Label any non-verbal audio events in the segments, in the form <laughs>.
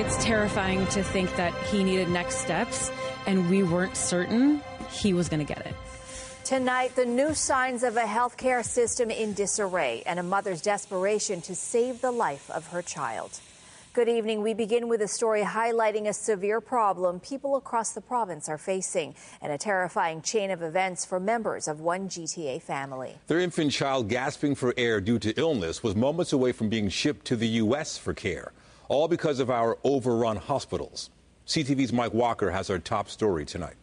It's terrifying to think that he needed next steps and we weren't certain he was going to get it. Tonight, the new signs of a healthcare system in disarray and a mother's desperation to save the life of her child. Good evening. We begin with a story highlighting a severe problem people across the province are facing and a terrifying chain of events for members of one GTA family. Their infant child, gasping for air due to illness, was moments away from being shipped to the U.S. for care, all because of our overrun hospitals. CTV's Mike Walker has our top story tonight.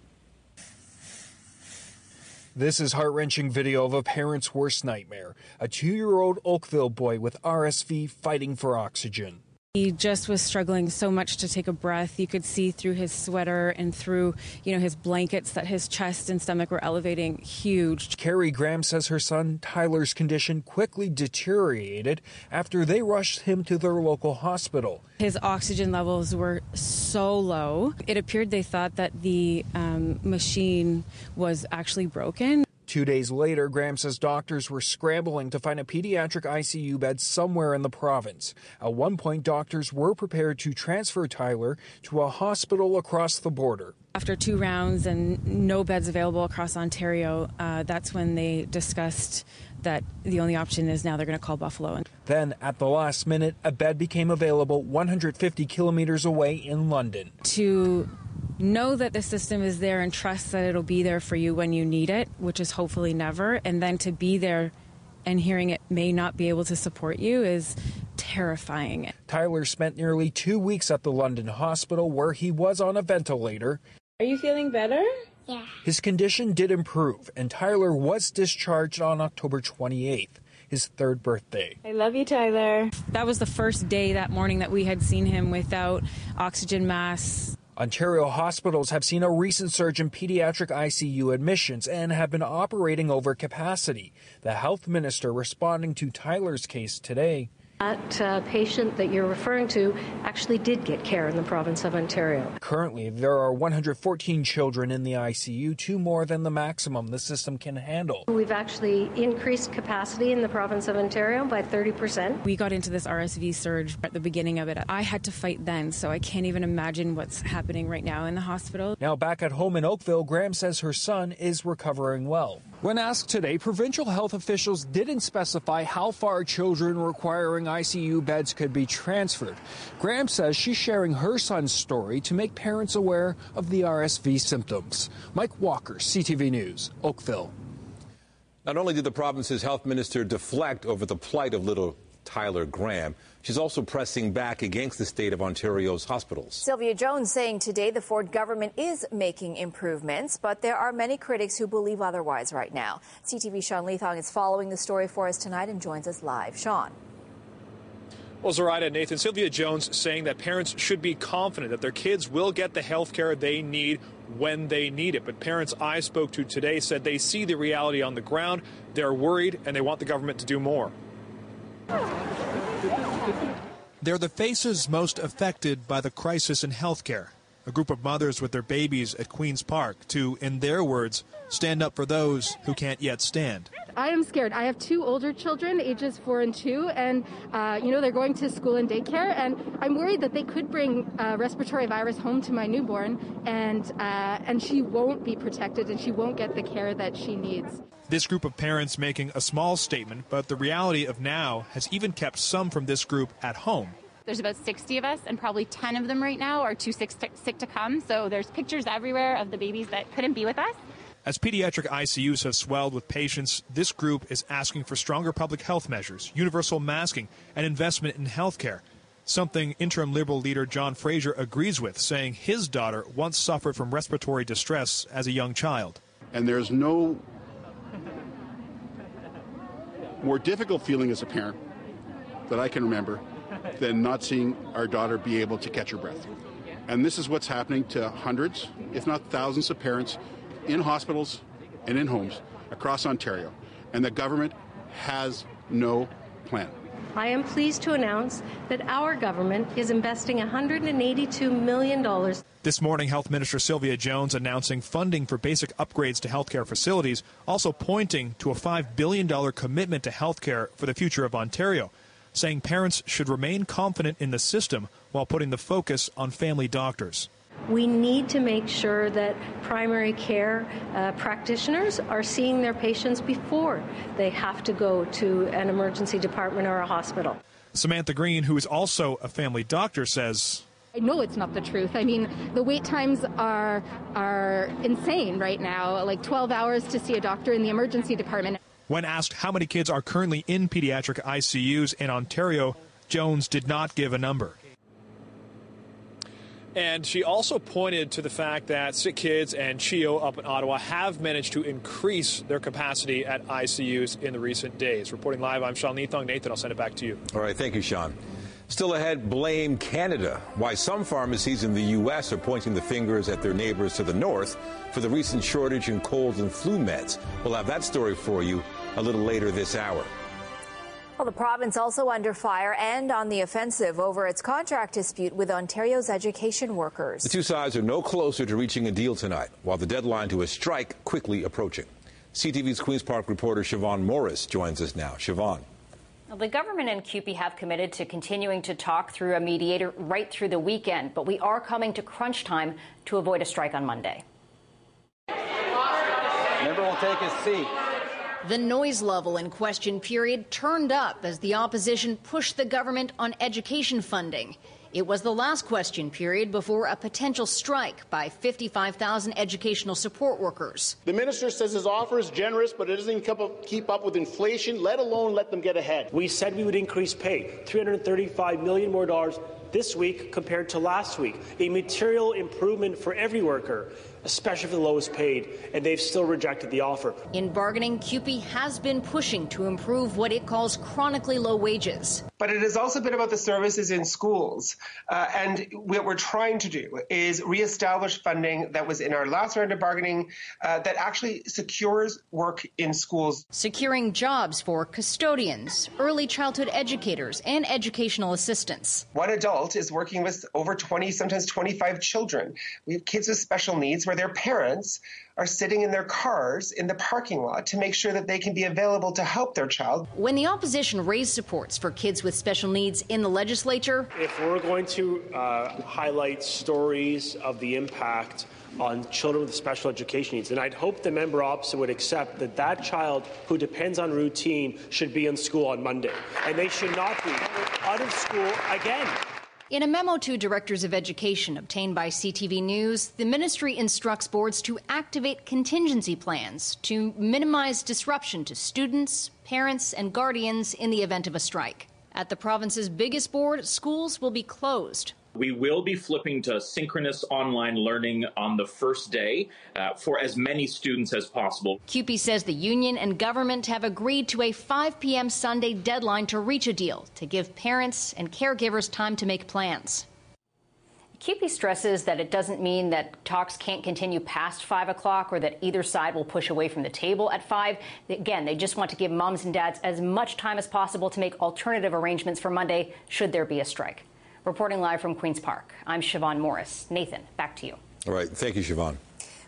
This is heart wrenching video of a parent's worst nightmare a two year old Oakville boy with RSV fighting for oxygen. He just was struggling so much to take a breath. You could see through his sweater and through, you know, his blankets that his chest and stomach were elevating huge. Carrie Graham says her son Tyler's condition quickly deteriorated after they rushed him to their local hospital. His oxygen levels were so low. It appeared they thought that the um, machine was actually broken. Two days later, Graham says doctors were scrambling to find a pediatric ICU bed somewhere in the province. At one point, doctors were prepared to transfer Tyler to a hospital across the border. After two rounds and no beds available across Ontario, uh, that's when they discussed that the only option is now they're going to call Buffalo. Then, at the last minute, a bed became available 150 kilometers away in London. To know that the system is there and trust that it'll be there for you when you need it, which is hopefully never, and then to be there and hearing it may not be able to support you is terrifying. Tyler spent nearly two weeks at the London hospital where he was on a ventilator. Are you feeling better? Yeah. His condition did improve, and Tyler was discharged on October 28th his third birthday. I love you, Tyler. That was the first day that morning that we had seen him without oxygen masks Ontario hospitals have seen a recent surge in pediatric ICU admissions and have been operating over capacity. The health minister responding to Tyler's case today that uh, patient that you're referring to actually did get care in the province of Ontario. Currently, there are 114 children in the ICU, two more than the maximum the system can handle. We've actually increased capacity in the province of Ontario by 30%. We got into this RSV surge at the beginning of it. I had to fight then, so I can't even imagine what's happening right now in the hospital. Now, back at home in Oakville, Graham says her son is recovering well. When asked today, provincial health officials didn't specify how far children requiring ICU beds could be transferred. Graham says she's sharing her son's story to make parents aware of the RSV symptoms. Mike Walker, CTV News, Oakville. Not only did the province's health minister deflect over the plight of little Tyler Graham. She's also pressing back against the state of Ontario's hospitals. Sylvia Jones saying today the Ford government is making improvements, but there are many critics who believe otherwise right now. CTV Sean Leathong is following the story for us tonight and joins us live. Sean. Well, Zuraidah Nathan, Sylvia Jones saying that parents should be confident that their kids will get the health care they need when they need it. But parents I spoke to today said they see the reality on the ground, they're worried, and they want the government to do more. They're the faces most affected by the crisis in healthcare. A group of mothers with their babies at Queen's Park to, in their words, stand up for those who can't yet stand. I am scared. I have two older children, ages four and two, and uh, you know they're going to school and daycare, and I'm worried that they could bring a respiratory virus home to my newborn, and uh, and she won't be protected, and she won't get the care that she needs. This group of parents making a small statement, but the reality of now has even kept some from this group at home. There's about 60 of us, and probably 10 of them right now are too sick to, sick to come. So there's pictures everywhere of the babies that couldn't be with us. As pediatric ICUs have swelled with patients, this group is asking for stronger public health measures, universal masking, and investment in health care. Something interim Liberal leader John Fraser agrees with, saying his daughter once suffered from respiratory distress as a young child. And there's no more difficult feeling as a parent that I can remember than not seeing our daughter be able to catch her breath. And this is what's happening to hundreds, if not thousands, of parents in hospitals and in homes across Ontario. And the government has no plan. I am pleased to announce that our government is investing $182 million. This morning, Health Minister Sylvia Jones announcing funding for basic upgrades to healthcare facilities, also pointing to a $5 billion commitment to healthcare for the future of Ontario. Saying parents should remain confident in the system while putting the focus on family doctors. We need to make sure that primary care uh, practitioners are seeing their patients before they have to go to an emergency department or a hospital. Samantha Green, who is also a family doctor, says I know it's not the truth. I mean, the wait times are are insane right now. Like 12 hours to see a doctor in the emergency department. When asked how many kids are currently in pediatric ICUs in Ontario, Jones did not give a number. And she also pointed to the fact that Sick Kids and CHEO up in Ottawa have managed to increase their capacity at ICUs in the recent days. Reporting live, I'm Sean Leathong. Nathan, I'll send it back to you. All right, thank you, Sean. Still ahead, blame Canada. Why some pharmacies in the U.S. are pointing the fingers at their neighbors to the north for the recent shortage in cold and flu meds. We'll have that story for you a little later this hour. Well, the province also under fire and on the offensive over its contract dispute with Ontario's education workers. The two sides are no closer to reaching a deal tonight, while the deadline to a strike quickly approaching. CTV's Queen's Park reporter Siobhan Morris joins us now. Siobhan. The government and CUPE have committed to continuing to talk through a mediator right through the weekend, but we are coming to crunch time to avoid a strike on Monday. Member will take his seat. The noise level in question period turned up as the opposition pushed the government on education funding. It was the last question period before a potential strike by 55,000 educational support workers. The minister says his offer is generous, but it doesn't keep up with inflation, let alone let them get ahead. We said we would increase pay, 335 million more dollars this week compared to last week, a material improvement for every worker especially for the lowest paid, and they've still rejected the offer. In bargaining, CUPE has been pushing to improve what it calls chronically low wages. But it has also been about the services in schools. Uh, and what we're trying to do is reestablish funding that was in our last round of bargaining uh, that actually secures work in schools. Securing jobs for custodians, early childhood educators, and educational assistants. One adult is working with over 20, sometimes 25 children. We have kids with special needs where their parents are sitting in their cars in the parking lot to make sure that they can be available to help their child. When the opposition raised supports for kids with special needs in the legislature, if we're going to uh, highlight stories of the impact on children with special education needs. And I'd hope the member opposite would accept that that child who depends on routine should be in school on Monday. And they should not be out of school again. In a memo to directors of education obtained by CTV News, the ministry instructs boards to activate contingency plans to minimize disruption to students, parents, and guardians in the event of a strike. At the province's biggest board, schools will be closed. We will be flipping to synchronous online learning on the first day uh, for as many students as possible. CUPE says the union and government have agreed to a 5 p.m. Sunday deadline to reach a deal to give parents and caregivers time to make plans. CUPE stresses that it doesn't mean that talks can't continue past 5 o'clock or that either side will push away from the table at 5. Again, they just want to give moms and dads as much time as possible to make alternative arrangements for Monday should there be a strike. Reporting live from Queen's Park, I'm Siobhan Morris. Nathan, back to you. All right. Thank you, Siobhan.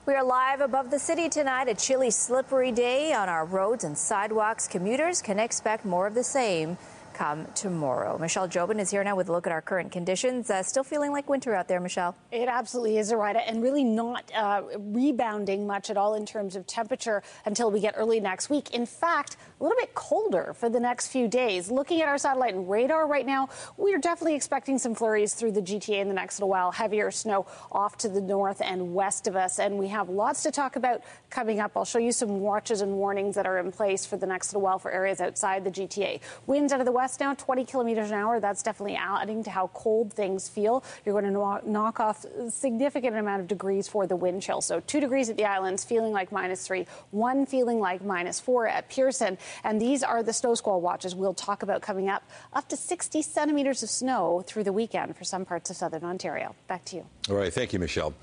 We are live above the city tonight. A chilly, slippery day on our roads and sidewalks. Commuters can expect more of the same come tomorrow. Michelle Jobin is here now with a look at our current conditions. Uh, still feeling like winter out there, Michelle? It absolutely is, Arida, and really not uh, rebounding much at all in terms of temperature until we get early next week. In fact, a little bit colder for the next few days. Looking at our satellite and radar right now, we are definitely expecting some flurries through the GTA in the next little while. Heavier snow off to the north and west of us, and we have lots to talk about coming up. I'll show you some watches and warnings that are in place for the next little while for areas outside the GTA. Winds out of the west now, 20 kilometers an hour. That's definitely adding to how cold things feel. You're going to knock off significant amount of degrees for the wind chill. So two degrees at the islands, feeling like minus three, one feeling like minus four at Pearson. And these are the snow squall watches we'll talk about coming up. Up to 60 centimeters of snow through the weekend for some parts of southern Ontario. Back to you. All right. Thank you, Michelle.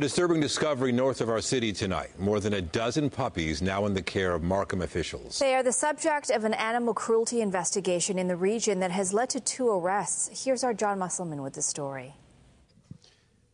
A disturbing discovery north of our city tonight. More than a dozen puppies now in the care of Markham officials. They are the subject of an animal cruelty investigation in the region that has led to two arrests. Here's our John Musselman with the story.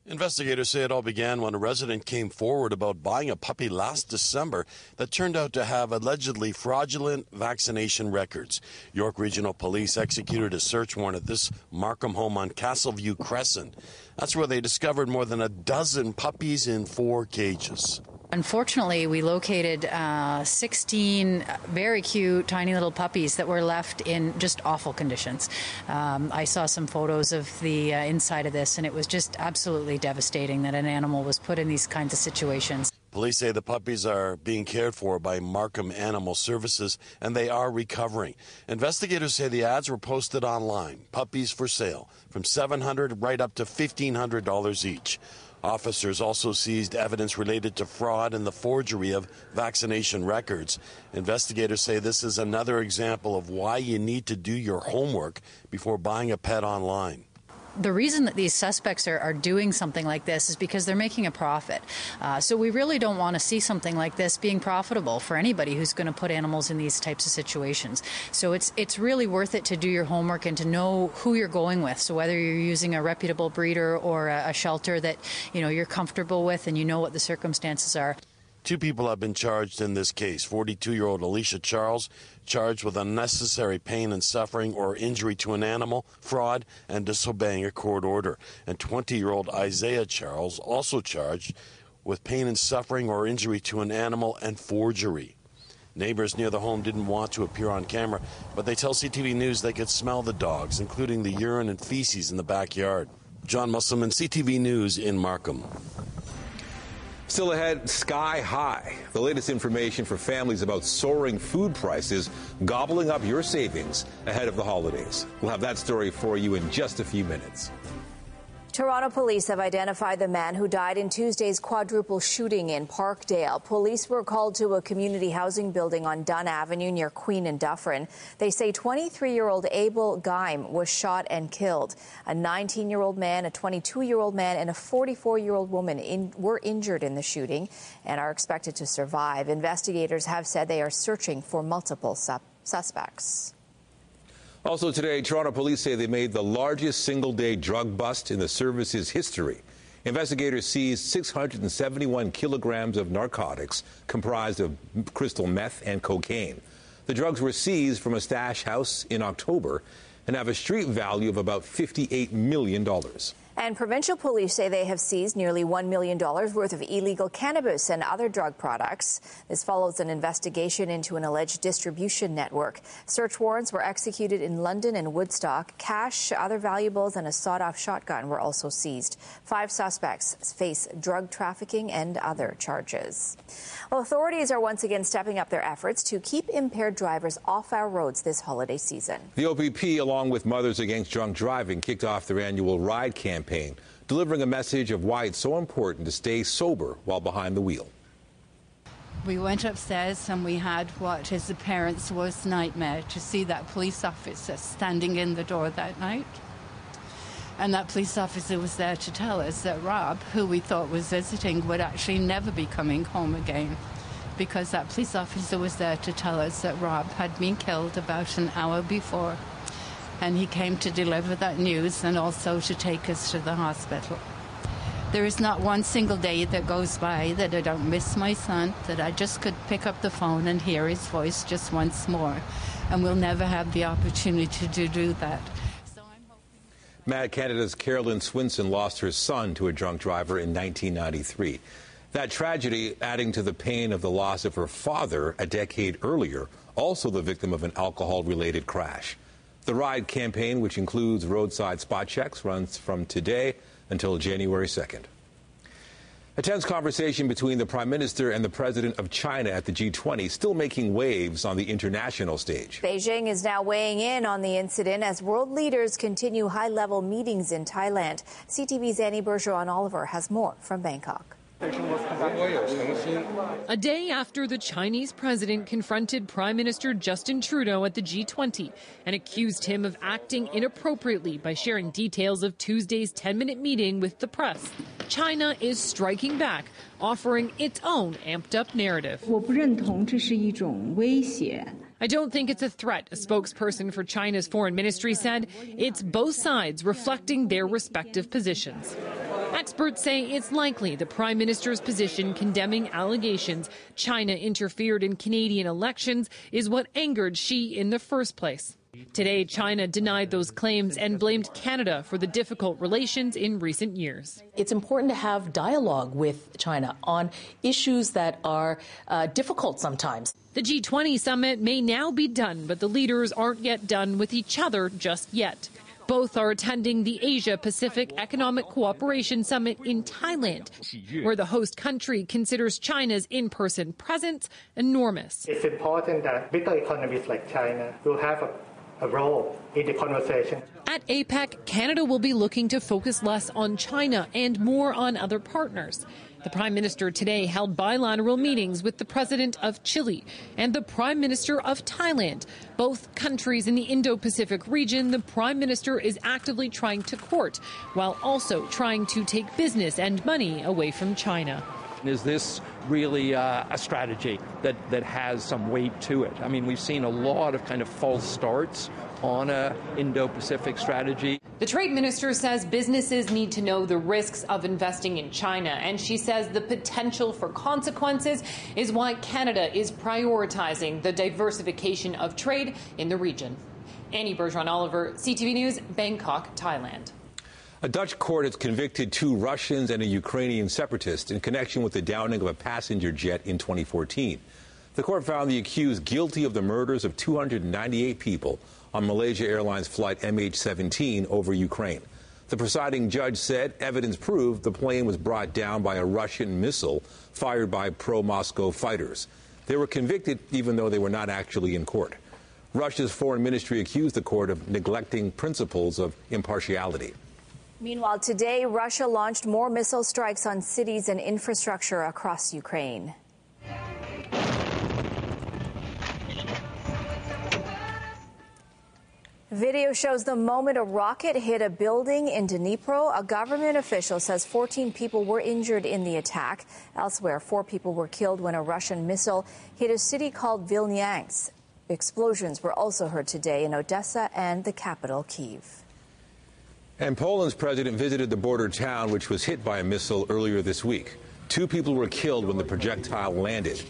Investigators say it all began when a resident came forward about buying a puppy last December that turned out to have allegedly fraudulent vaccination records. York Regional Police executed a search warrant at this Markham home on Castleview Crescent. That's where they discovered more than a dozen puppies in four cages. Unfortunately, we located uh, 16 very cute, tiny little puppies that were left in just awful conditions. Um, I saw some photos of the uh, inside of this, and it was just absolutely devastating that an animal was put in these kinds of situations. Police say the puppies are being cared for by Markham Animal Services and they are recovering. Investigators say the ads were posted online, puppies for sale, from 700 right up to $1,500 each. Officers also seized evidence related to fraud and the forgery of vaccination records. Investigators say this is another example of why you need to do your homework before buying a pet online the reason that these suspects are, are, doing something like this is because they're making a profit. Uh, so we really don't want to see something like this being profitable for anybody who's going to put animals in these types of situations. So it's it's really worth it to do your homework and to know who you're going with. So whether you're using a reputable breeder or a, a shelter that you know you're comfortable with and you know what the circumstances are. Two people have been charged in this case 42 year old Alicia Charles, charged with unnecessary pain and suffering or injury to an animal, fraud, and disobeying a court order. And 20 year old Isaiah Charles, also charged with pain and suffering or injury to an animal and forgery. Neighbors near the home didn't want to appear on camera, but they tell CTV News they could smell the dogs, including the urine and feces in the backyard. John Musselman, CTV News in Markham. Still ahead, sky high. The latest information for families about soaring food prices gobbling up your savings ahead of the holidays. We'll have that story for you in just a few minutes. Toronto police have identified the man who died in Tuesday's quadruple shooting in Parkdale. Police were called to a community housing building on Dunn Avenue near Queen and Dufferin. They say 23 year old Abel Geim was shot and killed. A 19 year old man, a 22 year old man, and a 44 year old woman in, were injured in the shooting and are expected to survive. Investigators have said they are searching for multiple su- suspects. Also today, Toronto police say they made the largest single day drug bust in the service's history. Investigators seized 671 kilograms of narcotics comprised of crystal meth and cocaine. The drugs were seized from a stash house in October and have a street value of about $58 million. And provincial police say they have seized nearly $1 million worth of illegal cannabis and other drug products. This follows an investigation into an alleged distribution network. Search warrants were executed in London and Woodstock. Cash, other valuables, and a sawed off shotgun were also seized. Five suspects face drug trafficking and other charges. Well, authorities are once again stepping up their efforts to keep impaired drivers off our roads this holiday season. The OPP, along with Mothers Against Drunk Driving, kicked off their annual ride campaign campaign, delivering a message of why it's so important to stay sober while behind the wheel. We went upstairs and we had what is the parents' worst nightmare to see that police officer standing in the door that night. And that police officer was there to tell us that Rob, who we thought was visiting, would actually never be coming home again because that police officer was there to tell us that Rob had been killed about an hour before and he came to deliver that news and also to take us to the hospital. There is not one single day that goes by that I don't miss my son, that I just could pick up the phone and hear his voice just once more. And we'll never have the opportunity to do that. MADD Canada's Carolyn Swinson lost her son to a drunk driver in 1993. That tragedy adding to the pain of the loss of her father a decade earlier, also the victim of an alcohol related crash. The ride campaign, which includes roadside spot checks, runs from today until January 2nd. A tense conversation between the Prime Minister and the President of China at the G20 still making waves on the international stage. Beijing is now weighing in on the incident as world leaders continue high level meetings in Thailand. CTV's Annie Bergeron Oliver has more from Bangkok. A day after the Chinese president confronted Prime Minister Justin Trudeau at the G20 and accused him of acting inappropriately by sharing details of Tuesday's 10 minute meeting with the press, China is striking back, offering its own amped up narrative. I don't think it's a threat, a spokesperson for China's foreign ministry said. It's both sides reflecting their respective positions. Experts say it's likely the prime minister's position condemning allegations China interfered in Canadian elections is what angered Xi in the first place. Today, China denied those claims and blamed Canada for the difficult relations in recent years. It's important to have dialogue with China on issues that are uh, difficult sometimes. The G20 summit may now be done, but the leaders aren't yet done with each other just yet. Both are attending the Asia Pacific Economic Cooperation Summit in Thailand, where the host country considers China's in person presence enormous. It's important that bigger economies like China will have a a role in the conversation. At APEC, Canada will be looking to focus less on China and more on other partners. The Prime Minister today held bilateral meetings with the President of Chile and the Prime Minister of Thailand. Both countries in the Indo Pacific region, the Prime Minister is actively trying to court, while also trying to take business and money away from China. Is this really uh, a strategy that, that has some weight to it? I mean, we've seen a lot of kind of false starts on a Indo-Pacific strategy. The trade minister says businesses need to know the risks of investing in China, and she says the potential for consequences is why Canada is prioritizing the diversification of trade in the region. Annie Bergeron Oliver, CTV News, Bangkok, Thailand. A Dutch court has convicted two Russians and a Ukrainian separatist in connection with the downing of a passenger jet in 2014. The court found the accused guilty of the murders of 298 people on Malaysia Airlines flight MH17 over Ukraine. The presiding judge said evidence proved the plane was brought down by a Russian missile fired by pro Moscow fighters. They were convicted even though they were not actually in court. Russia's foreign ministry accused the court of neglecting principles of impartiality. Meanwhile, today, Russia launched more missile strikes on cities and infrastructure across Ukraine. Video shows the moment a rocket hit a building in Dnipro. A government official says 14 people were injured in the attack. Elsewhere, four people were killed when a Russian missile hit a city called Vilniansk. Explosions were also heard today in Odessa and the capital, Kiev. And Poland's president visited the border town, which was hit by a missile earlier this week. Two people were killed when the projectile landed.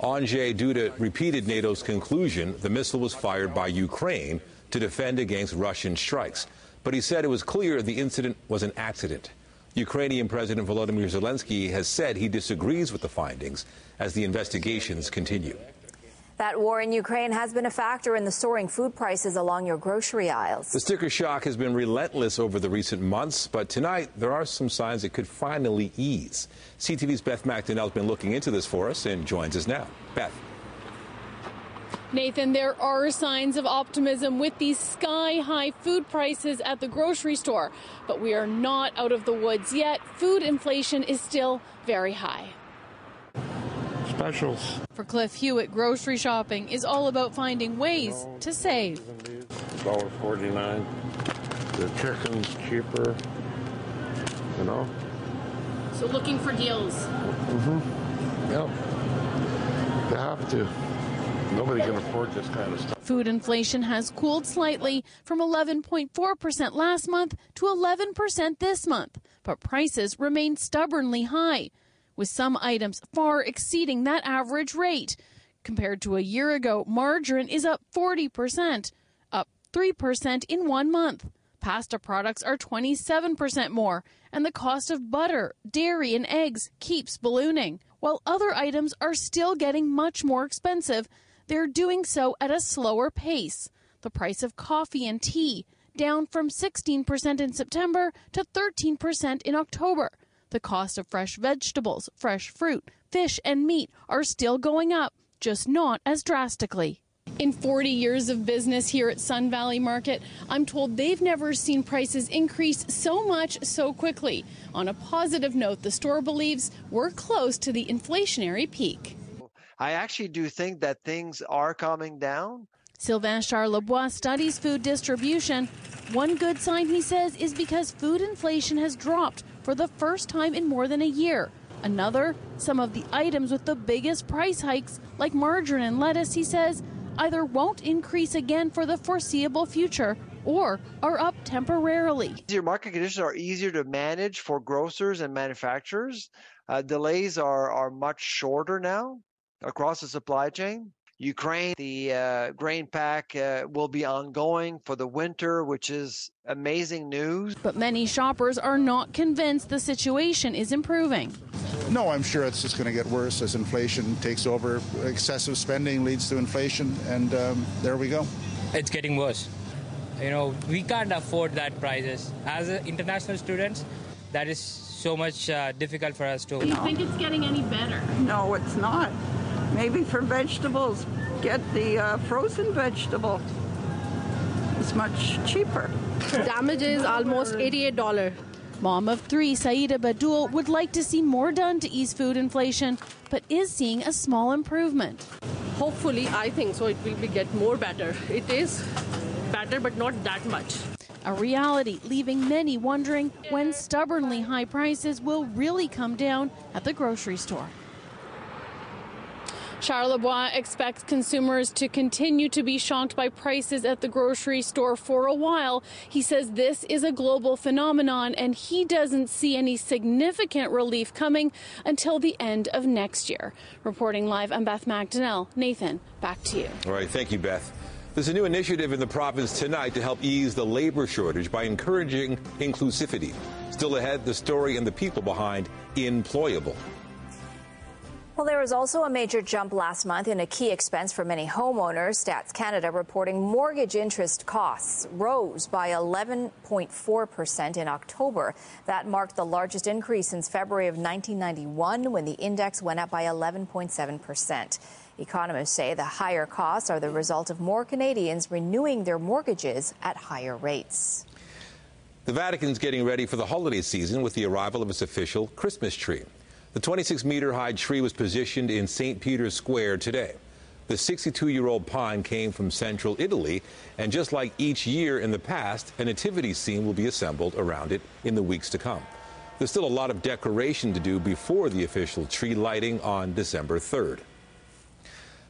Andrzej Duda repeated NATO's conclusion the missile was fired by Ukraine to defend against Russian strikes. But he said it was clear the incident was an accident. Ukrainian President Volodymyr Zelensky has said he disagrees with the findings as the investigations continue. That war in Ukraine has been a factor in the soaring food prices along your grocery aisles. The sticker shock has been relentless over the recent months, but tonight there are some signs it could finally ease. CTV's Beth Macdonell has been looking into this for us and joins us now. Beth. Nathan, there are signs of optimism with these sky high food prices at the grocery store, but we are not out of the woods yet. Food inflation is still very high specials. For Cliff Hewitt, grocery shopping is all about finding ways to save. Dollar forty nine. The chicken's cheaper. You know. So looking for deals. Mm-hmm. Yep. You have to. Nobody can afford this kind of stuff. Food inflation has cooled slightly from 11.4% last month to 11% this month, but prices remain stubbornly high with some items far exceeding that average rate. Compared to a year ago, margarine is up 40%, up 3% in one month. Pasta products are 27% more, and the cost of butter, dairy, and eggs keeps ballooning. While other items are still getting much more expensive, they're doing so at a slower pace. The price of coffee and tea down from 16% in September to 13% in October. The cost of fresh vegetables, fresh fruit, fish, and meat are still going up, just not as drastically. In 40 years of business here at Sun Valley Market, I'm told they've never seen prices increase so much so quickly. On a positive note, the store believes we're close to the inflationary peak. I actually do think that things are coming down. Sylvain Charlebois studies food distribution. One good sign, he says, is because food inflation has dropped for the first time in more than a year. Another, some of the items with the biggest price hikes, like margarine and lettuce, he says, either won't increase again for the foreseeable future or are up temporarily. Your market conditions are easier to manage for grocers and manufacturers. Uh, delays are, are much shorter now across the supply chain. Ukraine, the uh, grain pack uh, will be ongoing for the winter, which is amazing news. But many shoppers are not convinced the situation is improving. No, I'm sure it's just going to get worse as inflation takes over. Excessive spending leads to inflation, and um, there we go. It's getting worse. You know, we can't afford that prices. As international students, that is so much uh, difficult for us to. Do you think it's getting any better? No, it's not. Maybe for vegetables, get the uh, frozen vegetable. It's much cheaper. Damage is almost $88. Mom of three, Saida Badul, would like to see more done to ease food inflation, but is seeing a small improvement. Hopefully, I think so. It will be get more better. It is better, but not that much. A reality leaving many wondering when stubbornly high prices will really come down at the grocery store. Charlebois expects consumers to continue to be shocked by prices at the grocery store for a while. He says this is a global phenomenon and he doesn't see any significant relief coming until the end of next year. Reporting live, I'm Beth Macdonell. Nathan, back to you. All right, thank you, Beth. There's a new initiative in the province tonight to help ease the labor shortage by encouraging inclusivity. Still ahead, the story and the people behind Employable. Well, there was also a major jump last month in a key expense for many homeowners. Stats Canada reporting mortgage interest costs rose by 11.4% in October. That marked the largest increase since February of 1991 when the index went up by 11.7%. Economists say the higher costs are the result of more Canadians renewing their mortgages at higher rates. The Vatican's getting ready for the holiday season with the arrival of its official Christmas tree. The 26 meter high tree was positioned in St. Peter's Square today. The 62 year old pine came from central Italy, and just like each year in the past, a nativity scene will be assembled around it in the weeks to come. There's still a lot of decoration to do before the official tree lighting on December 3rd.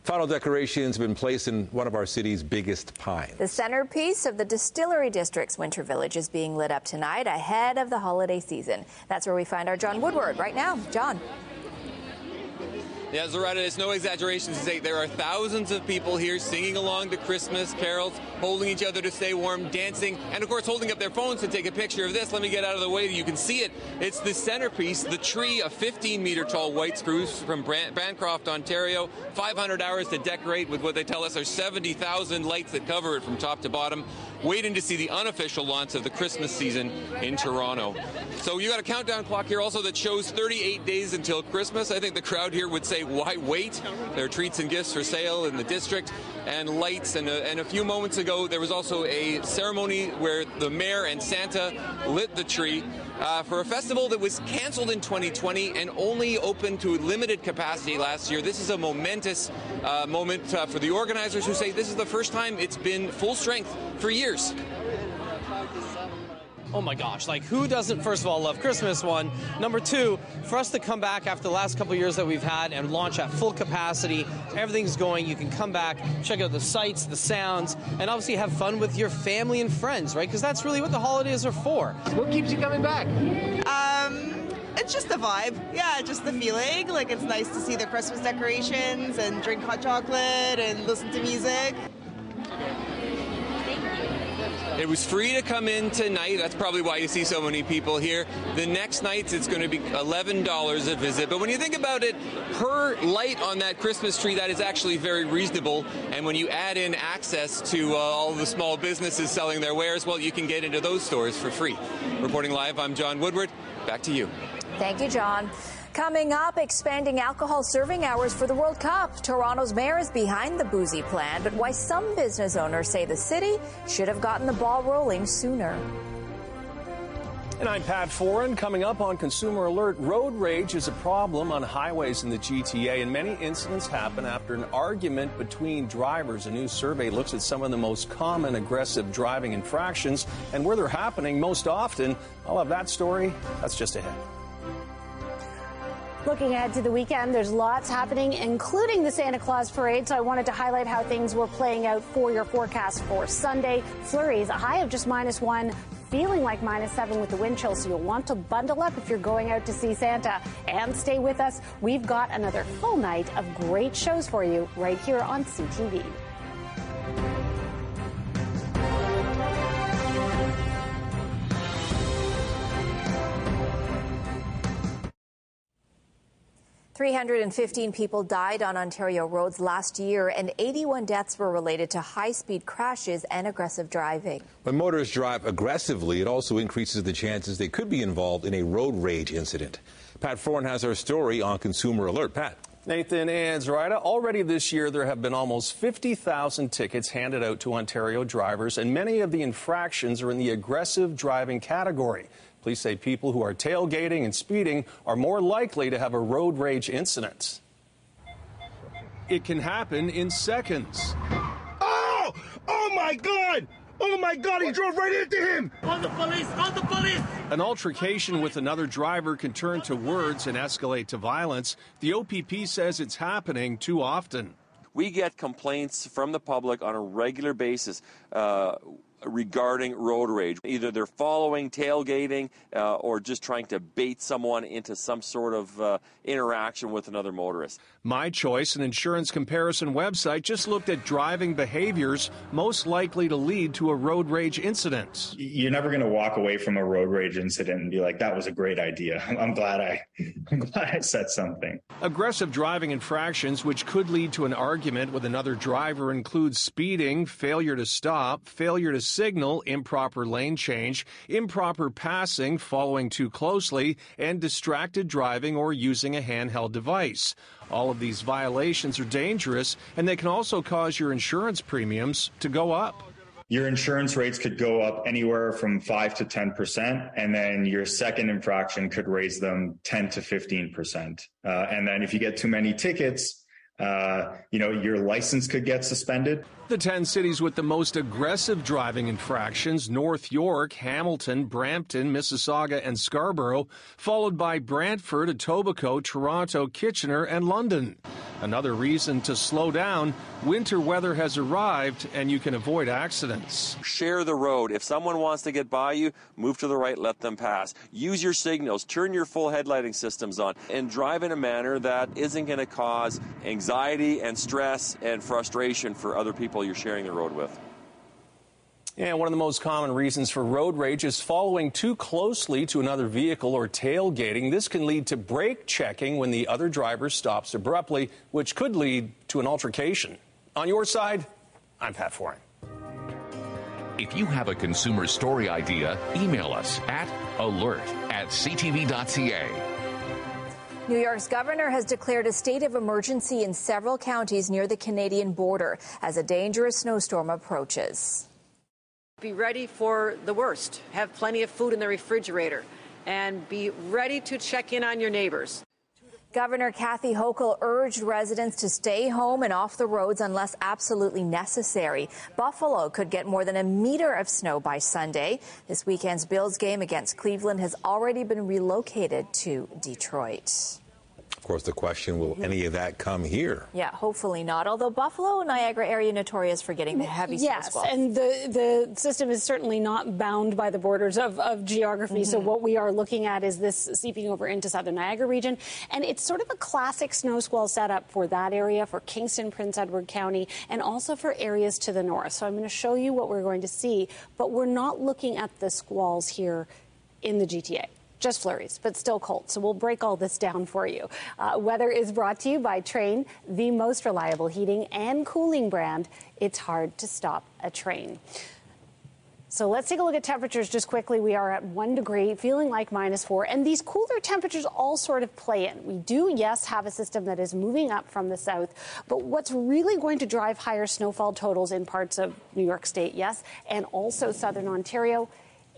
Final decorations have been placed in one of our city's biggest pines. The centerpiece of the Distillery District's Winter Village is being lit up tonight ahead of the holiday season. That's where we find our John Woodward right now. John. Yeah, Loretta, it's no exaggeration to say there are thousands of people here singing along to Christmas carols, holding each other to stay warm, dancing, and of course holding up their phones to take a picture of this. Let me get out of the way you can see it. It's the centerpiece, the tree, a 15 meter tall white spruce from Bancroft, Ontario. 500 hours to decorate with what they tell us are 70,000 lights that cover it from top to bottom waiting to see the unofficial launch of the Christmas season in Toronto. So you got a countdown clock here also that shows 38 days until Christmas. I think the crowd here would say, why wait? There are treats and gifts for sale in the district and lights. And a, and a few moments ago, there was also a ceremony where the mayor and Santa lit the tree. Uh, for a festival that was canceled in 2020 and only open to limited capacity last year. This is a momentous uh, moment uh, for the organizers who say this is the first time it's been full strength for years oh my gosh, like who doesn't, first of all, love Christmas? One. Number two, for us to come back after the last couple years that we've had and launch at full capacity, everything's going, you can come back, check out the sights, the sounds, and obviously have fun with your family and friends, right? Because that's really what the holidays are for. What keeps you coming back? Um, it's just the vibe. Yeah, just the feeling. Like it's nice to see the Christmas decorations and drink hot chocolate and listen to music. It was free to come in tonight. That's probably why you see so many people here. The next night it's going to be $11 a visit. But when you think about it, per light on that Christmas tree, that is actually very reasonable. And when you add in access to uh, all the small businesses selling their wares, well, you can get into those stores for free. Reporting live, I'm John Woodward. Back to you. Thank you, John. Coming up, expanding alcohol serving hours for the World Cup. Toronto's mayor is behind the boozy plan, but why some business owners say the city should have gotten the ball rolling sooner. And I'm Pat Foran. Coming up on Consumer Alert, road rage is a problem on highways in the GTA, and many incidents happen after an argument between drivers. A new survey looks at some of the most common aggressive driving infractions and where they're happening most often. I'll have that story. That's just ahead. Looking ahead to the weekend, there's lots happening, including the Santa Claus parade. So I wanted to highlight how things were playing out for your forecast for Sunday. Flurries, a high of just minus one, feeling like minus seven with the wind chill. So you'll want to bundle up if you're going out to see Santa. And stay with us. We've got another full night of great shows for you right here on CTV. 315 people died on Ontario roads last year, and 81 deaths were related to high speed crashes and aggressive driving. When motorists drive aggressively, it also increases the chances they could be involved in a road rage incident. Pat Foran has our story on Consumer Alert. Pat. Nathan and Zuraidah, already this year there have been almost 50,000 tickets handed out to Ontario drivers, and many of the infractions are in the aggressive driving category. Police say people who are tailgating and speeding are more likely to have a road rage incident. It can happen in seconds. Oh! Oh my God! Oh my God, he drove right into him! On the police! On the police! An altercation with another driver can turn to words and escalate to violence. The OPP says it's happening too often. We get complaints from the public on a regular basis. Uh, regarding road rage. Either they're following, tailgating, uh, or just trying to bait someone into some sort of uh, interaction with another motorist. My Choice, an insurance comparison website, just looked at driving behaviors most likely to lead to a road rage incident. You're never going to walk away from a road rage incident and be like, "That was a great idea." <laughs> I'm glad I, <laughs> I'm glad I said something. Aggressive driving infractions, which could lead to an argument with another driver, include speeding, failure to stop, failure to signal, improper lane change, improper passing, following too closely, and distracted driving or using a handheld device. All of these violations are dangerous, and they can also cause your insurance premiums to go up. Your insurance rates could go up anywhere from 5 to 10%, and then your second infraction could raise them 10 to 15%. Uh, and then if you get too many tickets, uh, you know, your license could get suspended. The 10 cities with the most aggressive driving infractions North York, Hamilton, Brampton, Mississauga, and Scarborough, followed by Brantford, Etobicoke, Toronto, Kitchener, and London. Another reason to slow down winter weather has arrived and you can avoid accidents. Share the road. If someone wants to get by you, move to the right, let them pass. Use your signals, turn your full headlighting systems on, and drive in a manner that isn't going to cause anxiety and stress and frustration for other people you're sharing the road with. And one of the most common reasons for road rage is following too closely to another vehicle or tailgating. This can lead to brake checking when the other driver stops abruptly, which could lead to an altercation. On your side, I'm Pat Foran. If you have a consumer story idea, email us at alert at ctv.ca. New York's governor has declared a state of emergency in several counties near the Canadian border as a dangerous snowstorm approaches. Be ready for the worst. Have plenty of food in the refrigerator and be ready to check in on your neighbors. Governor Kathy Hochul urged residents to stay home and off the roads unless absolutely necessary. Buffalo could get more than a meter of snow by Sunday. This weekend's Bills game against Cleveland has already been relocated to Detroit. Of course, the question will any of that come here? Yeah, hopefully not. Although Buffalo, Niagara area notorious for getting the heavy yes, snow squalls. and the, the system is certainly not bound by the borders of, of geography. Mm-hmm. So what we are looking at is this seeping over into southern Niagara region. And it's sort of a classic snow squall setup for that area, for Kingston, Prince Edward County, and also for areas to the north. So I'm going to show you what we're going to see, but we're not looking at the squalls here in the GTA just flurries, but still cold. So we'll break all this down for you. Uh, weather is brought to you by Trane, the most reliable heating and cooling brand. It's hard to stop a Trane. So let's take a look at temperatures just quickly. We are at one degree, feeling like minus four, and these cooler temperatures all sort of play in. We do, yes, have a system that is moving up from the south, but what's really going to drive higher snowfall totals in parts of New York State, yes, and also southern Ontario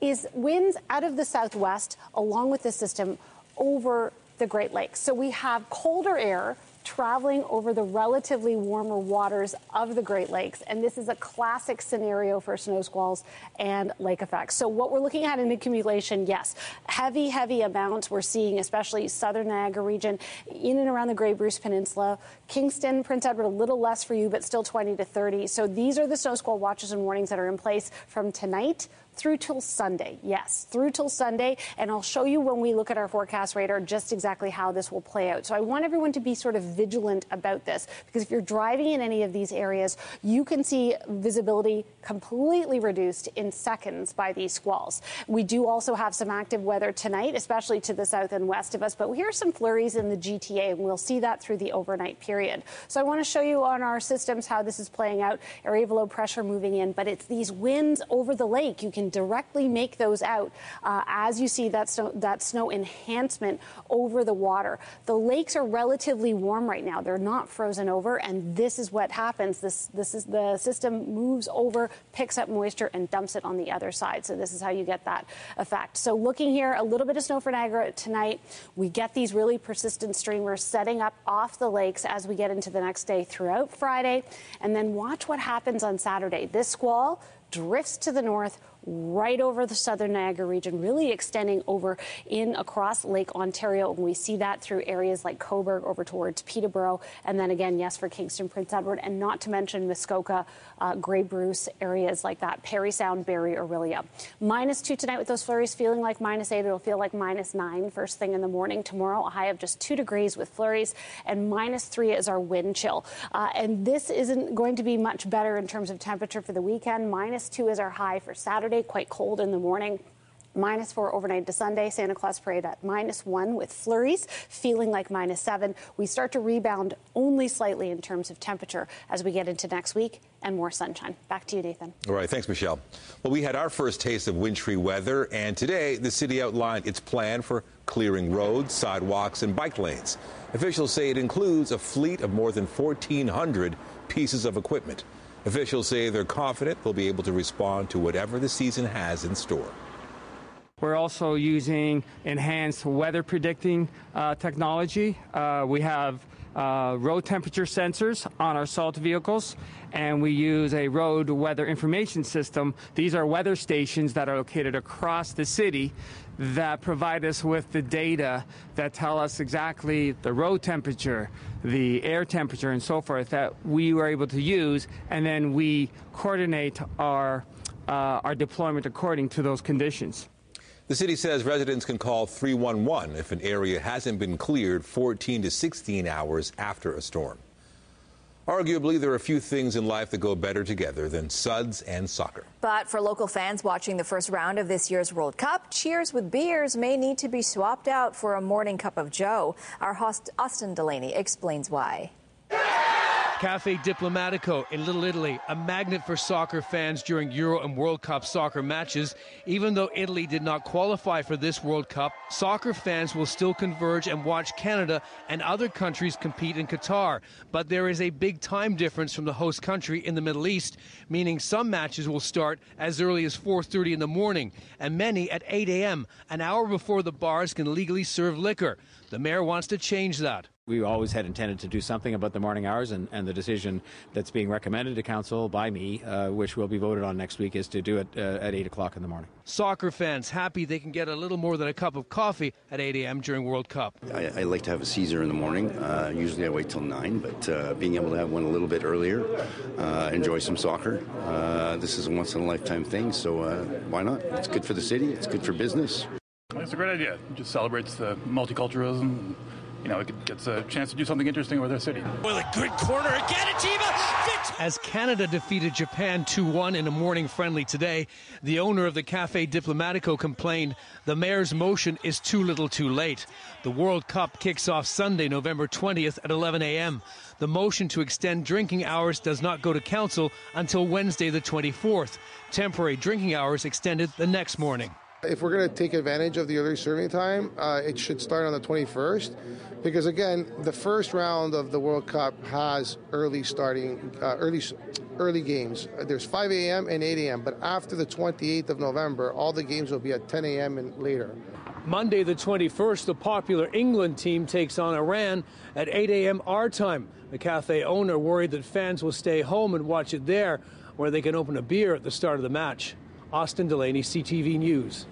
is winds out of the southwest along with the system over the Great Lakes. So we have colder air traveling over the relatively warmer waters of the Great Lakes. And this is a classic scenario for snow squalls and lake effects. So, what we're looking at in accumulation, yes, heavy, heavy amounts we're seeing, especially southern Niagara region, in and around the Grey Bruce Peninsula. Kingston, Prince Edward, a little less for you, but still 20 to 30. So, these are the snow squall watches and warnings that are in place from tonight through till Sunday. Yes, through till Sunday. And I'll show you when we look at our forecast radar just exactly how this will play out. So I want everyone to be sort of vigilant about this because if you're driving in any of these areas, you can see visibility completely reduced in seconds by these squalls. We do also have some active weather tonight, especially to the south and west of us, but here are some flurries in the GTA, and we'll see that through the overnight period. So I want to show you on our systems how this is playing out. Area of low pressure moving in, but it's these winds over the lake. You can directly make those out uh, as you see that snow, that snow enhancement over the water. The lakes are relatively warm right now. They're not frozen over, and this is what happens. This, this is the system moves over, picks up moisture, and dumps it on the other side. So this is how you get that effect. So looking here, a little bit of snow for Niagara tonight. We get these really persistent streamers setting up off the lakes as we get into the next day throughout Friday. And then watch what happens on Saturday. This squall drifts to the north right over the southern Niagara region, really extending over in across Lake Ontario. And we see that through areas like Cobourg over towards Peterborough. And then again, yes, for Kingston, Prince Edward, and not to mention Muskoka, uh, Grey Bruce, areas like that, Parry Sound, Barrie, Orillia. Minus two tonight with those flurries feeling like minus eight. It'll feel like minus nine first thing in the morning. Tomorrow, a high of just two degrees with flurries, and minus three is our wind chill. Uh, and this isn't going to be much better in terms of temperature for the weekend. Minus two is our high for Saturday quite cold in the morning. Minus four overnight to Sunday. Santa Claus Parade at minus one with flurries, feeling like minus seven. We start to rebound only slightly in terms of temperature as we get into next week and more sunshine. Back to you, Nathan. All right. Thanks, Michelle. Well, we had our first taste of wintry weather, and today the city outlined its plan for clearing roads, sidewalks, and bike lanes. Officials say it includes a fleet of more than 1,400 pieces of equipment. Officials say they're confident they'll be able to respond to whatever the season has in store. We're also using enhanced weather predicting uh, technology. Uh, we have uh, road temperature sensors on our salt vehicles, and we use a road weather information system. These are weather stations that are located across the city that provide us with the data that tell us exactly the road temperature, the air temperature, and so forth that we were able to use, and then we coordinate our uh, our deployment according to those conditions. The city says residents can call 311 if an area hasn't been cleared 14 to 16 hours after a storm. Arguably, there are few things in life that go better together than suds and soccer. But for local fans watching the first round of this year's World Cup, cheers with beers may need to be swapped out for a morning cup of joe. Our host, Austin Delaney explains why. Cafe Diplomatico in Little Italy, a magnet for soccer fans during Euro and World Cup soccer matches. Even though Italy did not qualify for this World Cup, soccer fans will still converge and watch Canada and other countries compete in Qatar. But there is a big time difference from the host country in the Middle East, meaning some matches will start as early as 4:30 in the morning and many at 8 a.m., an hour before the bars can legally serve liquor. The mayor wants to change that. We always had intended to do something about the morning hours, and, and the decision that's being recommended to council by me, uh, which will be voted on next week, is to do it uh, at 8 o'clock in the morning. Soccer fans happy they can get a little more than a cup of coffee at 8 a.m. during World Cup. I, I like to have a Caesar in the morning. Uh, usually I wait till 9, but uh, being able to have one a little bit earlier, uh, enjoy some soccer. Uh, this is a once in a lifetime thing, so why not? It's good for the city, it's good for business. It's a great idea. It just celebrates the multiculturalism you know, it gets a chance to do something interesting with their city. Well, a good corner again, Atiba. As Canada defeated Japan 2-1 in a morning friendly today, the owner of the Cafe Diplomatico complained the mayor's motion is too little too late. The World Cup kicks off Sunday, November 20th at 11 a.m. The motion to extend drinking hours does not go to council until Wednesday the 24th. Temporary drinking hours extended the next morning. If we're going to take advantage of the early serving time, uh, it should start on the 21st because again, the first round of the World Cup has early starting, uh, early early games. There's 5 a.m. and 8 a.m. But after the 28th of November, all the games will be at 10 a.m. and later. Monday, the 21st, the popular England team takes on Iran at 8 a.m. our time. The cafe owner worried that fans will stay home and watch it there, where they can open a beer at the start of the match. Austin Delaney, CTV News.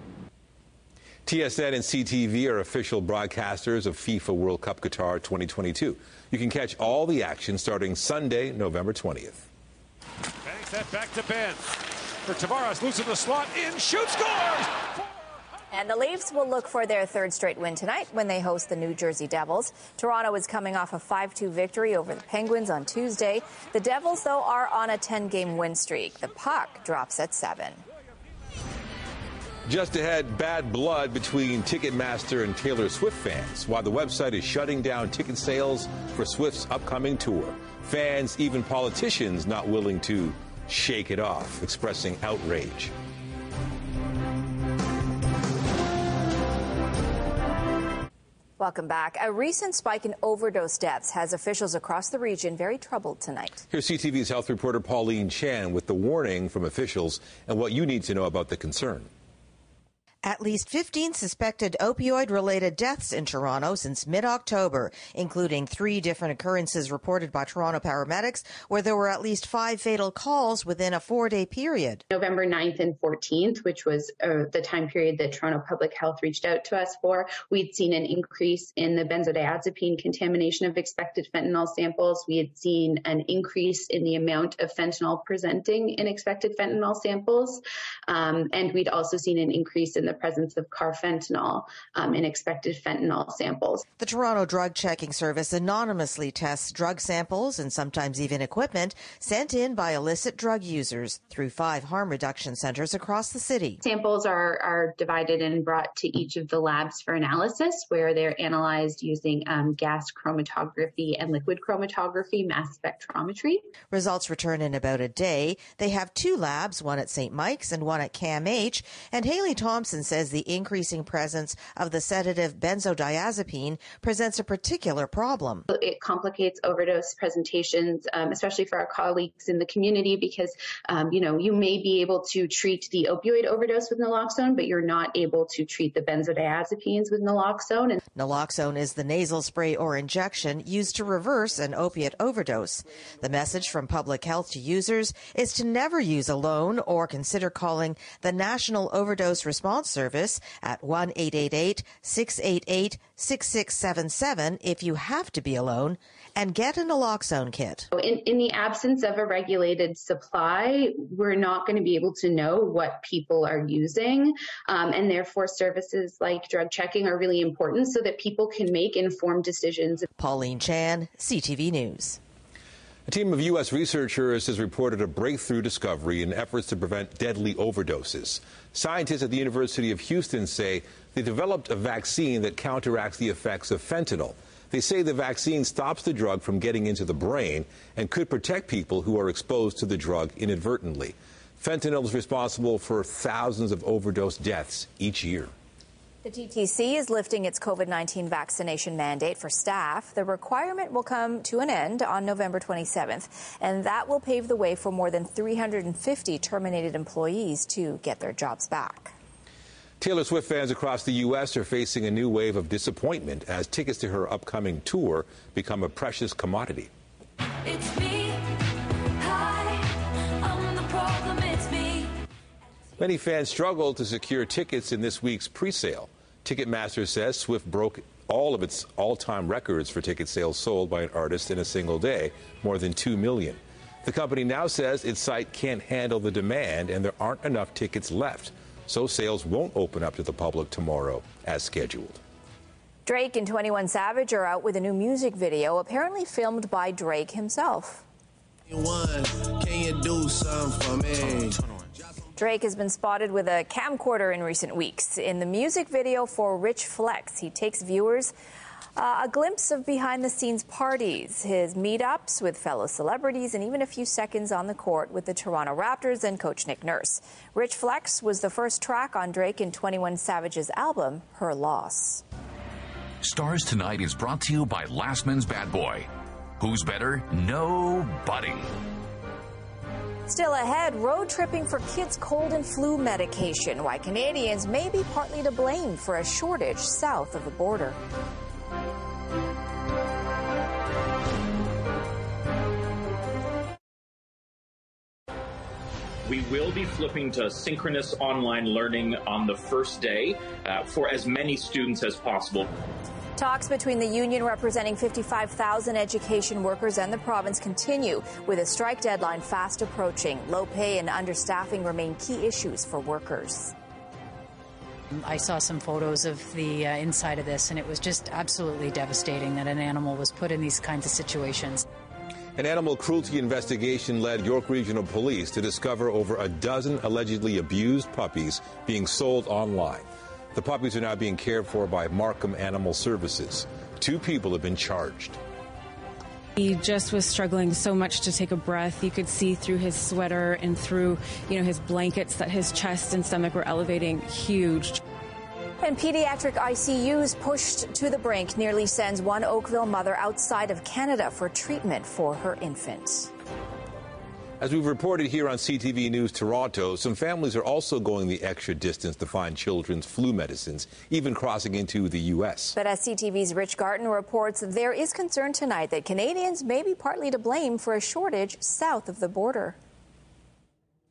TSN and CTV are official broadcasters of FIFA World Cup Qatar 2022. You can catch all the action starting Sunday, November 20th. Banks that back to Ben. For Tavares, losing the slot in, shoots, scores! And the Leafs will look for their third straight win tonight when they host the New Jersey Devils. Toronto is coming off a 5 2 victory over the Penguins on Tuesday. The Devils, though, are on a 10 game win streak. The puck drops at 7. Just ahead, bad blood between Ticketmaster and Taylor Swift fans while the website is shutting down ticket sales for Swift's upcoming tour. Fans, even politicians, not willing to shake it off, expressing outrage. Welcome back. A recent spike in overdose deaths has officials across the region very troubled tonight. Here's CTV's health reporter Pauline Chan with the warning from officials and what you need to know about the concern. At least 15 suspected opioid related deaths in Toronto since mid October, including three different occurrences reported by Toronto paramedics, where there were at least five fatal calls within a four day period. November 9th and 14th, which was uh, the time period that Toronto Public Health reached out to us for, we'd seen an increase in the benzodiazepine contamination of expected fentanyl samples. We had seen an increase in the amount of fentanyl presenting in expected fentanyl samples. Um, and we'd also seen an increase in the presence of carfentanil um, in expected fentanyl samples. The Toronto Drug Checking Service anonymously tests drug samples and sometimes even equipment sent in by illicit drug users through five harm reduction centers across the city. Samples are, are divided and brought to each of the labs for analysis, where they're analyzed using um, gas chromatography and liquid chromatography, mass spectrometry. Results return in about a day. They have two labs, one at St. Mike's and one at CAMH, and Haley Thompson says the increasing presence of the sedative benzodiazepine presents a particular problem. It complicates overdose presentations, um, especially for our colleagues in the community, because um, you know you may be able to treat the opioid overdose with naloxone, but you're not able to treat the benzodiazepines with naloxone. And naloxone is the nasal spray or injection used to reverse an opiate overdose. The message from public health to users is to never use alone or consider calling the National Overdose Response Service at 1 888 688 6677 if you have to be alone and get a naloxone kit. In, in the absence of a regulated supply, we're not going to be able to know what people are using. Um, and therefore, services like drug checking are really important so that people can make informed decisions. Pauline Chan, CTV News. A team of U.S. researchers has reported a breakthrough discovery in efforts to prevent deadly overdoses. Scientists at the University of Houston say they developed a vaccine that counteracts the effects of fentanyl. They say the vaccine stops the drug from getting into the brain and could protect people who are exposed to the drug inadvertently. Fentanyl is responsible for thousands of overdose deaths each year. The TTC is lifting its COVID 19 vaccination mandate for staff. The requirement will come to an end on November 27th, and that will pave the way for more than 350 terminated employees to get their jobs back. Taylor Swift fans across the U.S. are facing a new wave of disappointment as tickets to her upcoming tour become a precious commodity. Many fans struggled to secure tickets in this week's presale. Ticketmaster says Swift broke all of its all-time records for ticket sales sold by an artist in a single day, more than 2 million. The company now says its site can't handle the demand and there aren't enough tickets left, so sales won't open up to the public tomorrow as scheduled. Drake and 21 Savage are out with a new music video, apparently filmed by Drake himself. Drake has been spotted with a camcorder in recent weeks. In the music video for Rich Flex, he takes viewers uh, a glimpse of behind the scenes parties, his meetups with fellow celebrities, and even a few seconds on the court with the Toronto Raptors and coach Nick Nurse. Rich Flex was the first track on Drake and 21 Savage's album, Her Loss. Stars Tonight is brought to you by Lastman's Bad Boy. Who's better? Nobody. Still ahead, road tripping for kids' cold and flu medication. Why Canadians may be partly to blame for a shortage south of the border. We will be flipping to synchronous online learning on the first day uh, for as many students as possible. Talks between the union representing 55,000 education workers and the province continue, with a strike deadline fast approaching. Low pay and understaffing remain key issues for workers. I saw some photos of the uh, inside of this, and it was just absolutely devastating that an animal was put in these kinds of situations. An animal cruelty investigation led York Regional Police to discover over a dozen allegedly abused puppies being sold online. The puppies are now being cared for by Markham Animal Services. Two people have been charged. He just was struggling so much to take a breath. You could see through his sweater and through, you know, his blankets that his chest and stomach were elevating huge. And pediatric ICUs pushed to the brink nearly sends one Oakville mother outside of Canada for treatment for her infant. As we've reported here on CTV News Toronto, some families are also going the extra distance to find children's flu medicines, even crossing into the U.S. But as CTV's Rich Garton reports, there is concern tonight that Canadians may be partly to blame for a shortage south of the border.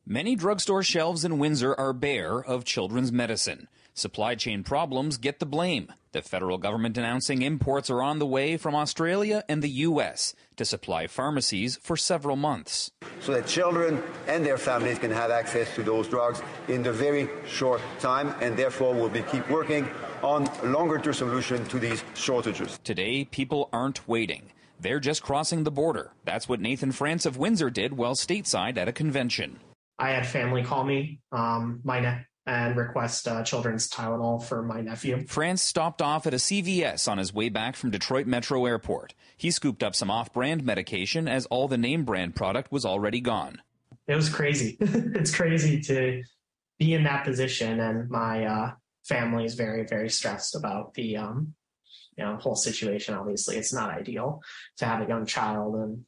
Many drugstore shelves in Windsor are bare of children's medicine. Supply chain problems get the blame. The federal government announcing imports are on the way from Australia and the U.S. to supply pharmacies for several months. So that children and their families can have access to those drugs in the very short time, and therefore we'll be keep working on a longer term solution to these shortages. Today, people aren't waiting. They're just crossing the border. That's what Nathan France of Windsor did while stateside at a convention. I had family call me. Um, my ne- and request uh, children's Tylenol for my nephew. France stopped off at a CVS on his way back from Detroit Metro Airport. He scooped up some off brand medication as all the name brand product was already gone. It was crazy. <laughs> it's crazy to be in that position, and my uh, family is very, very stressed about the um, you know whole situation. Obviously, it's not ideal to have a young child and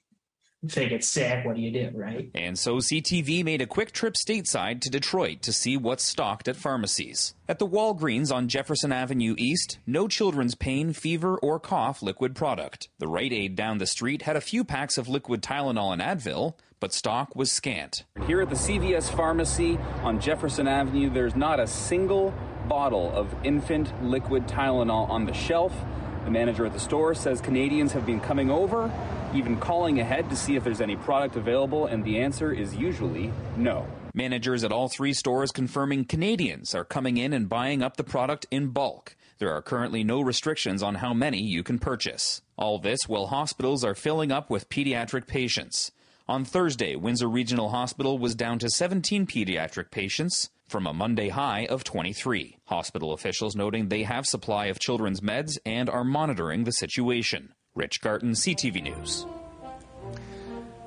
if they get sick, what do you do, right? And so CTV made a quick trip stateside to Detroit to see what's stocked at pharmacies. At the Walgreens on Jefferson Avenue East, no children's pain, fever, or cough liquid product. The Rite Aid down the street had a few packs of liquid Tylenol and Advil, but stock was scant. Here at the CVS pharmacy on Jefferson Avenue, there's not a single bottle of infant liquid Tylenol on the shelf. The manager at the store says Canadians have been coming over even calling ahead to see if there's any product available, and the answer is usually no. Managers at all three stores confirming Canadians are coming in and buying up the product in bulk. There are currently no restrictions on how many you can purchase. All this while hospitals are filling up with pediatric patients. On Thursday, Windsor Regional Hospital was down to 17 pediatric patients from a Monday high of 23. Hospital officials noting they have supply of children's meds and are monitoring the situation. Rich Garton, CTV News.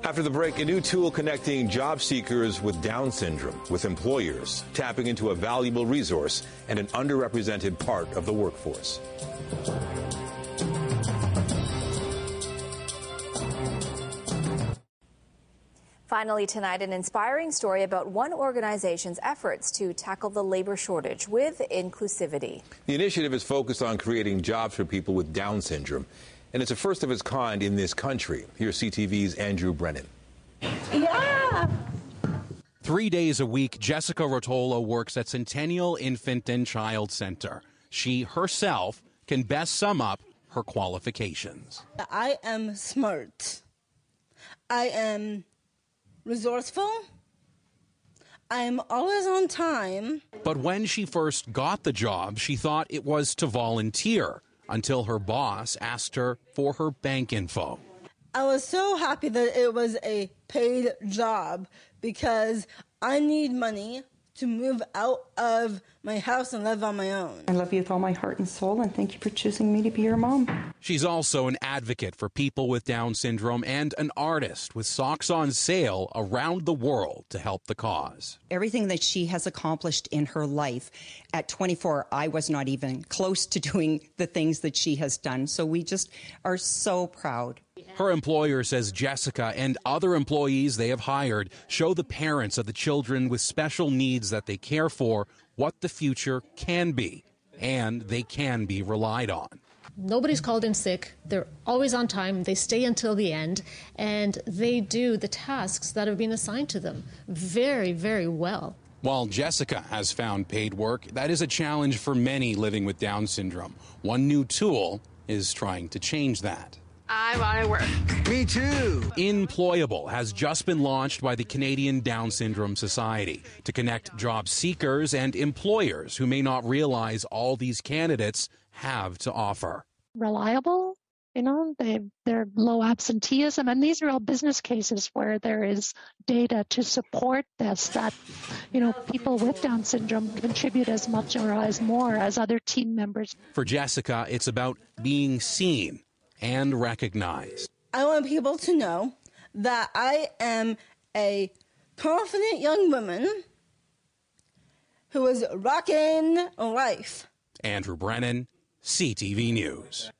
After the break, a new tool connecting job seekers with Down syndrome with employers, tapping into a valuable resource and an underrepresented part of the workforce. Finally, tonight, an inspiring story about one organization's efforts to tackle the labor shortage with inclusivity. The initiative is focused on creating jobs for people with Down syndrome and it's a first of its kind in this country. Here's CTV's Andrew Brennan. Yeah. Three days a week, Jessica Rotolo works at Centennial Infant and Child Center. She herself can best sum up her qualifications. I am smart. I am resourceful. I am always on time. But when she first got the job, she thought it was to volunteer until her boss asked her for her bank info. I was so happy that it was a paid job because I need money to move out of my house and live on my own. I love you with all my heart and soul, and thank you for choosing me to be your mom. She's also an advocate for people with Down syndrome and an artist with socks on sale around the world to help the cause. Everything that she has accomplished in her life, at 24, I was not even close to doing the things that she has done. So we just are so proud. Her employer says Jessica and other employees they have hired show the parents of the children with special needs that they care for what the future can be, and they can be relied on. Nobody's called in sick. They're always on time. They stay until the end, and they do the tasks that have been assigned to them very, very well. While Jessica has found paid work, that is a challenge for many living with Down syndrome. One new tool is trying to change that. I want to work. Me too. Employable has just been launched by the Canadian Down Syndrome Society to connect job seekers and employers who may not realize all these candidates have to offer. Reliable, you know, they, they're low absenteeism. And these are all business cases where there is data to support this that, you know, people with Down syndrome contribute as much or as more as other team members. For Jessica, it's about being seen and recognized. I want people to know that I am a confident young woman who is rocking life. Andrew Brennan, CTV News.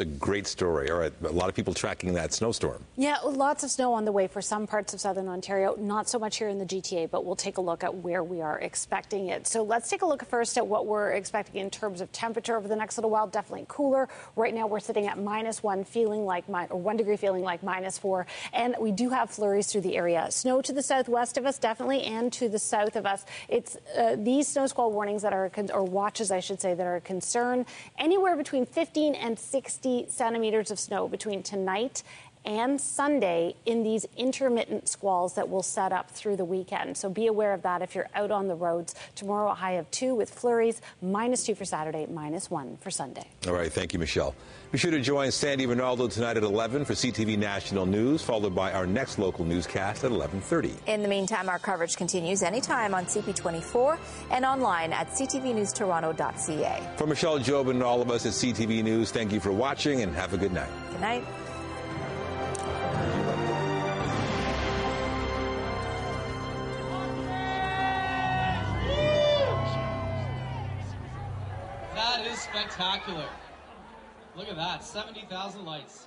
It's a great story. All right, a lot of people tracking that snowstorm. Yeah, lots of snow on the way for some parts of southern Ontario. Not so much here in the GTA, but we'll take a look at where we are expecting it. So let's take a look first at what we're expecting in terms of temperature over the next little while. Definitely cooler. Right now we're sitting at minus one, feeling like or one degree, feeling like minus four, and we do have flurries through the area. Snow to the southwest of us, definitely, and to the south of us. It's uh, these snow squall warnings that are, or watches, I should say, that are a concern. Anywhere between 15 and 60 centimeters of snow between tonight and Sunday in these intermittent squalls that will set up through the weekend. So be aware of that if you're out on the roads. Tomorrow, a high of two with flurries, minus two for Saturday, minus one for Sunday. All right, thank you, Michelle. Be sure to join Sandie Rinaldo tonight at 11 for CTV National News, followed by our next local newscast at 11:30. In the meantime, our coverage continues anytime on CP24 and online at ctvnewstoronto.ca. For Michelle Job and all of us at CTV News, thank you for watching and have a good night. Good night. That is spectacular. Look at that, 70,000 lights.